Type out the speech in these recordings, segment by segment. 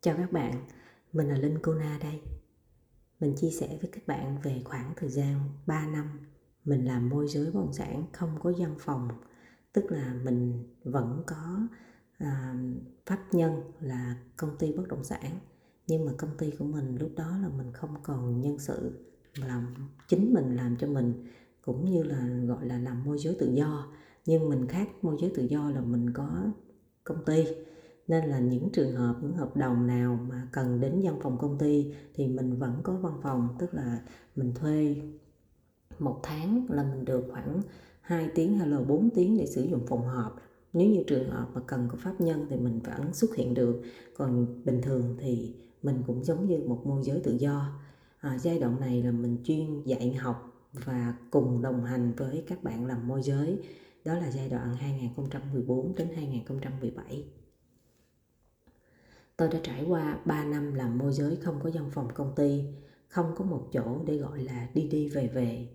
Chào các bạn, mình là Linh Cô Na đây. Mình chia sẻ với các bạn về khoảng thời gian 3 năm mình làm môi giới bất động sản không có văn phòng, tức là mình vẫn có à, pháp nhân là công ty bất động sản. Nhưng mà công ty của mình lúc đó là mình không còn nhân sự làm chính mình làm cho mình cũng như là gọi là làm môi giới tự do. Nhưng mình khác môi giới tự do là mình có công ty nên là những trường hợp những hợp đồng nào mà cần đến văn phòng công ty thì mình vẫn có văn phòng tức là mình thuê. Một tháng là mình được khoảng 2 tiếng hay là 4 tiếng để sử dụng phòng họp. Nếu như trường hợp mà cần có pháp nhân thì mình vẫn xuất hiện được. Còn bình thường thì mình cũng giống như một môi giới tự do. À, giai đoạn này là mình chuyên dạy học và cùng đồng hành với các bạn làm môi giới. Đó là giai đoạn 2014 đến 2017 Tôi đã trải qua 3 năm làm môi giới không có văn phòng công ty, không có một chỗ để gọi là đi đi về về.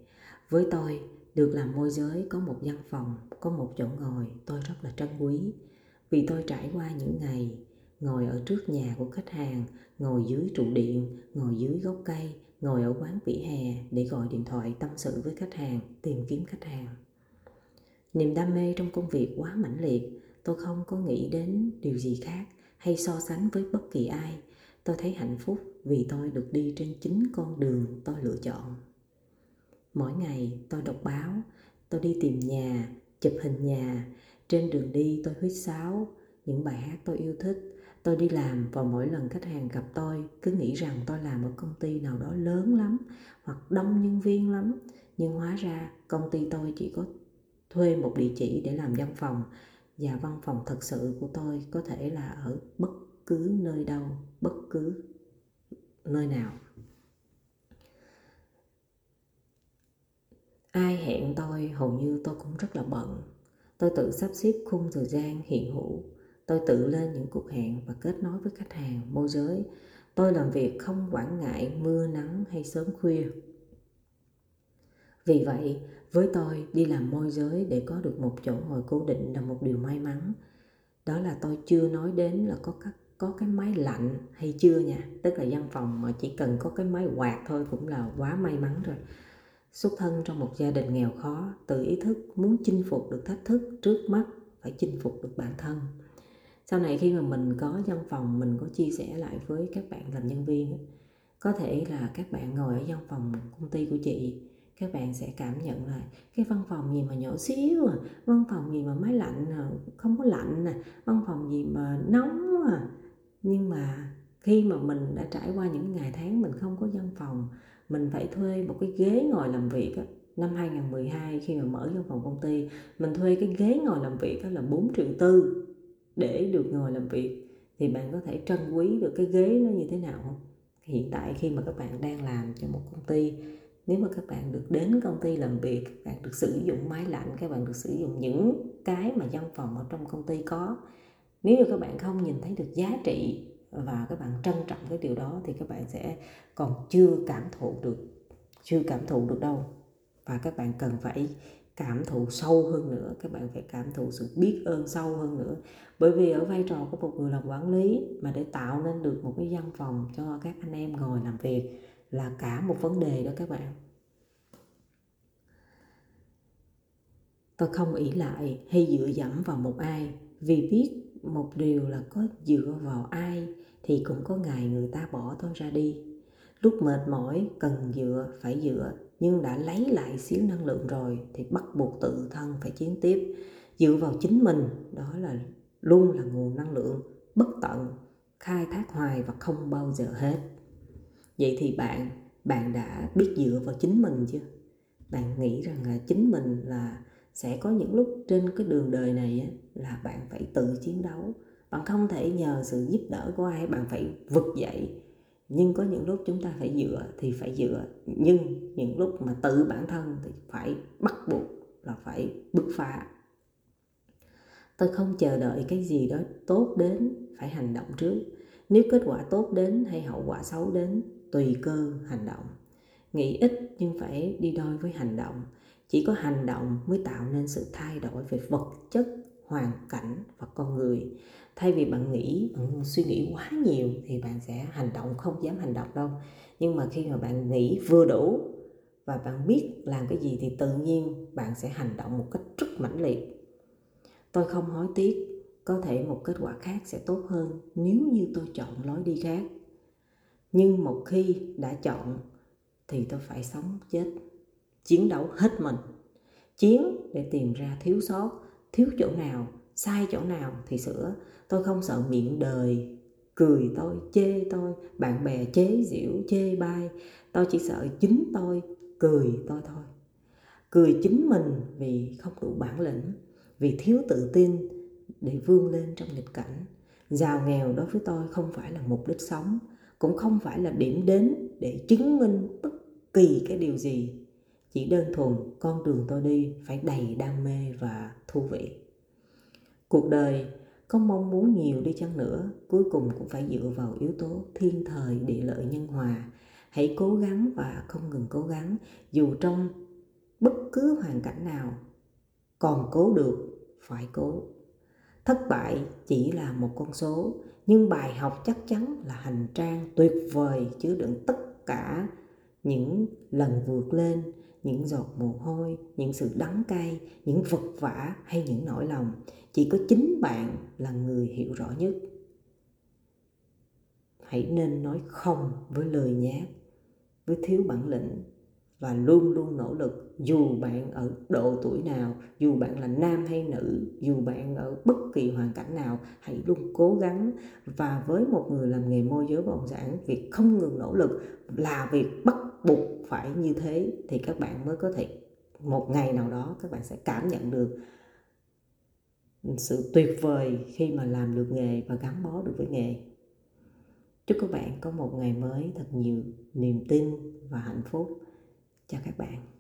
Với tôi, được làm môi giới có một văn phòng, có một chỗ ngồi, tôi rất là trân quý. Vì tôi trải qua những ngày ngồi ở trước nhà của khách hàng, ngồi dưới trụ điện, ngồi dưới gốc cây, ngồi ở quán vỉa hè để gọi điện thoại tâm sự với khách hàng, tìm kiếm khách hàng. Niềm đam mê trong công việc quá mãnh liệt, tôi không có nghĩ đến điều gì khác hay so sánh với bất kỳ ai, tôi thấy hạnh phúc vì tôi được đi trên chính con đường tôi lựa chọn. Mỗi ngày tôi đọc báo, tôi đi tìm nhà, chụp hình nhà. Trên đường đi tôi huýt sáo, những bài hát tôi yêu thích, tôi đi làm và mỗi lần khách hàng gặp tôi cứ nghĩ rằng tôi làm ở công ty nào đó lớn lắm hoặc đông nhân viên lắm. Nhưng hóa ra công ty tôi chỉ có thuê một địa chỉ để làm văn phòng và văn phòng thật sự của tôi có thể là ở bất cứ nơi đâu, bất cứ nơi nào. Ai hẹn tôi hầu như tôi cũng rất là bận. Tôi tự sắp xếp khung thời gian hiện hữu. Tôi tự lên những cuộc hẹn và kết nối với khách hàng, môi giới. Tôi làm việc không quản ngại mưa nắng hay sớm khuya vì vậy, với tôi đi làm môi giới để có được một chỗ ngồi cố định là một điều may mắn. Đó là tôi chưa nói đến là có các có cái máy lạnh hay chưa nha. Tức là văn phòng mà chỉ cần có cái máy quạt thôi cũng là quá may mắn rồi. Xuất thân trong một gia đình nghèo khó tự ý thức muốn chinh phục được thách thức trước mắt phải chinh phục được bản thân. Sau này khi mà mình có văn phòng mình có chia sẻ lại với các bạn làm nhân viên có thể là các bạn ngồi ở văn phòng công ty của chị các bạn sẽ cảm nhận là cái văn phòng gì mà nhỏ xíu à văn phòng gì mà máy lạnh à, không có lạnh nè văn phòng gì mà nóng à. Nhưng mà khi mà mình đã trải qua những ngày tháng mình không có văn phòng mình phải thuê một cái ghế ngồi làm việc á, năm 2012 khi mà mở văn phòng công ty mình thuê cái ghế ngồi làm việc đó là 4 triệu tư để được ngồi làm việc. Thì bạn có thể trân quý được cái ghế nó như thế nào không? Hiện tại khi mà các bạn đang làm cho một công ty nếu mà các bạn được đến công ty làm việc, các bạn được sử dụng máy lạnh, các bạn được sử dụng những cái mà văn phòng ở trong công ty có, nếu như các bạn không nhìn thấy được giá trị và các bạn trân trọng cái điều đó thì các bạn sẽ còn chưa cảm thụ được, chưa cảm thụ được đâu. Và các bạn cần phải cảm thụ sâu hơn nữa, các bạn phải cảm thụ sự biết ơn sâu hơn nữa. Bởi vì ở vai trò của một người làm quản lý mà để tạo nên được một cái văn phòng cho các anh em ngồi làm việc là cả một vấn đề đó các bạn. Tôi không ỷ lại hay dựa dẫm vào một ai, vì biết một điều là có dựa vào ai thì cũng có ngày người ta bỏ tôi ra đi. Lúc mệt mỏi, cần dựa, phải dựa, nhưng đã lấy lại xíu năng lượng rồi thì bắt buộc tự thân phải chiến tiếp. Dựa vào chính mình, đó là luôn là nguồn năng lượng bất tận, khai thác hoài và không bao giờ hết vậy thì bạn bạn đã biết dựa vào chính mình chưa? Bạn nghĩ rằng là chính mình là sẽ có những lúc trên cái đường đời này là bạn phải tự chiến đấu. Bạn không thể nhờ sự giúp đỡ của ai, bạn phải vực dậy. Nhưng có những lúc chúng ta phải dựa thì phải dựa. Nhưng những lúc mà tự bản thân thì phải bắt buộc là phải bứt phá. Tôi không chờ đợi cái gì đó tốt đến phải hành động trước. Nếu kết quả tốt đến hay hậu quả xấu đến tùy cơ hành động. Nghĩ ít nhưng phải đi đôi với hành động. Chỉ có hành động mới tạo nên sự thay đổi về vật chất, hoàn cảnh và con người. Thay vì bạn nghĩ, bạn suy nghĩ quá nhiều thì bạn sẽ hành động không dám hành động đâu. Nhưng mà khi mà bạn nghĩ vừa đủ và bạn biết làm cái gì thì tự nhiên bạn sẽ hành động một cách rất mãnh liệt. Tôi không hối tiếc, có thể một kết quả khác sẽ tốt hơn nếu như tôi chọn lối đi khác nhưng một khi đã chọn thì tôi phải sống chết, chiến đấu hết mình. Chiến để tìm ra thiếu sót, thiếu chỗ nào, sai chỗ nào thì sửa. Tôi không sợ miệng đời, cười tôi, chê tôi, bạn bè chế giễu, chê bai. Tôi chỉ sợ chính tôi, cười tôi thôi. Cười chính mình vì không đủ bản lĩnh, vì thiếu tự tin để vươn lên trong nghịch cảnh. Giàu nghèo đối với tôi không phải là mục đích sống cũng không phải là điểm đến để chứng minh bất kỳ cái điều gì. Chỉ đơn thuần con đường tôi đi phải đầy đam mê và thú vị. Cuộc đời có mong muốn nhiều đi chăng nữa, cuối cùng cũng phải dựa vào yếu tố thiên thời, địa lợi, nhân hòa. Hãy cố gắng và không ngừng cố gắng, dù trong bất cứ hoàn cảnh nào, còn cố được, phải cố thất bại chỉ là một con số, nhưng bài học chắc chắn là hành trang tuyệt vời chứa đựng tất cả những lần vượt lên, những giọt mồ hôi, những sự đắng cay, những vật vả hay những nỗi lòng. Chỉ có chính bạn là người hiểu rõ nhất. Hãy nên nói không với lời nhát, với thiếu bản lĩnh và luôn luôn nỗ lực dù bạn ở độ tuổi nào, dù bạn là nam hay nữ, dù bạn ở bất kỳ hoàn cảnh nào, hãy luôn cố gắng. Và với một người làm nghề môi giới bất động sản việc không ngừng nỗ lực là việc bắt buộc phải như thế, thì các bạn mới có thể một ngày nào đó các bạn sẽ cảm nhận được sự tuyệt vời khi mà làm được nghề và gắn bó được với nghề. Chúc các bạn có một ngày mới thật nhiều niềm tin và hạnh phúc. Chào các bạn.